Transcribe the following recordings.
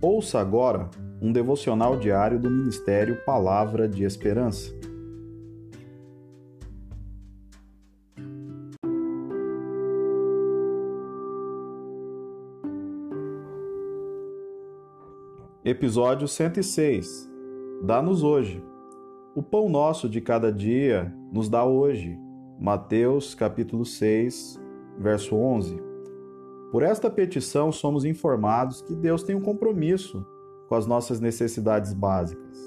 Ouça agora um devocional diário do Ministério Palavra de Esperança. Episódio 106 Dá-nos hoje. O pão nosso de cada dia nos dá hoje. Mateus capítulo 6, verso 11. Por esta petição, somos informados que Deus tem um compromisso com as nossas necessidades básicas.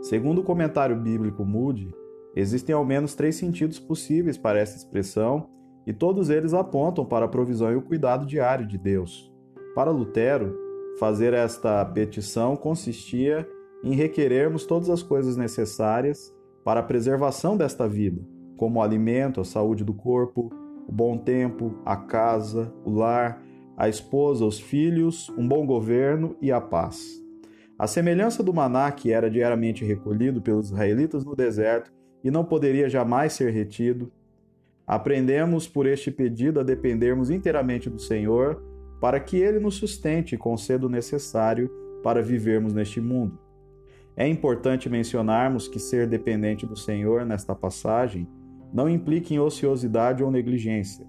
Segundo o comentário bíblico Moody, existem ao menos três sentidos possíveis para essa expressão e todos eles apontam para a provisão e o cuidado diário de Deus. Para Lutero, fazer esta petição consistia em requerermos todas as coisas necessárias para a preservação desta vida, como o alimento, a saúde do corpo, o bom tempo, a casa, o lar, a esposa, os filhos, um bom governo e a paz. A semelhança do maná que era diariamente recolhido pelos israelitas no deserto e não poderia jamais ser retido, aprendemos por este pedido a dependermos inteiramente do Senhor para que Ele nos sustente e conceda o necessário para vivermos neste mundo. É importante mencionarmos que ser dependente do Senhor nesta passagem não implica em ociosidade ou negligência.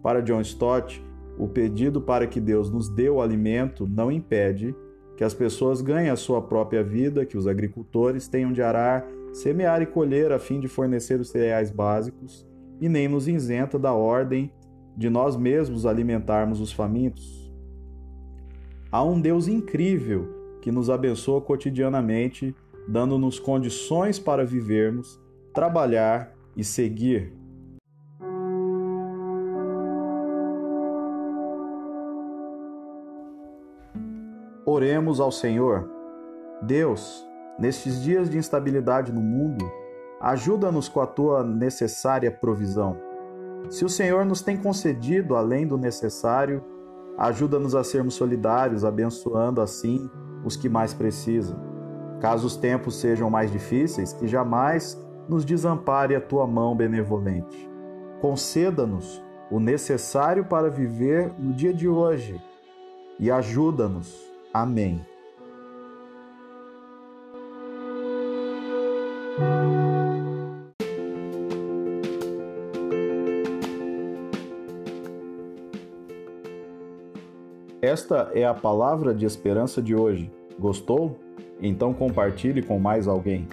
Para John Stott, o pedido para que Deus nos dê o alimento não impede que as pessoas ganhem a sua própria vida, que os agricultores tenham de arar, semear e colher a fim de fornecer os cereais básicos, e nem nos isenta da ordem de nós mesmos alimentarmos os famintos. Há um Deus incrível que nos abençoa cotidianamente, dando-nos condições para vivermos, trabalhar e seguir. Oremos ao Senhor. Deus, nestes dias de instabilidade no mundo, ajuda-nos com a tua necessária provisão. Se o Senhor nos tem concedido além do necessário, ajuda-nos a sermos solidários, abençoando assim os que mais precisam. Caso os tempos sejam mais difíceis, que jamais nos desampare a tua mão benevolente. Conceda-nos o necessário para viver no dia de hoje e ajuda-nos Amém. Esta é a palavra de esperança de hoje. Gostou? Então compartilhe com mais alguém.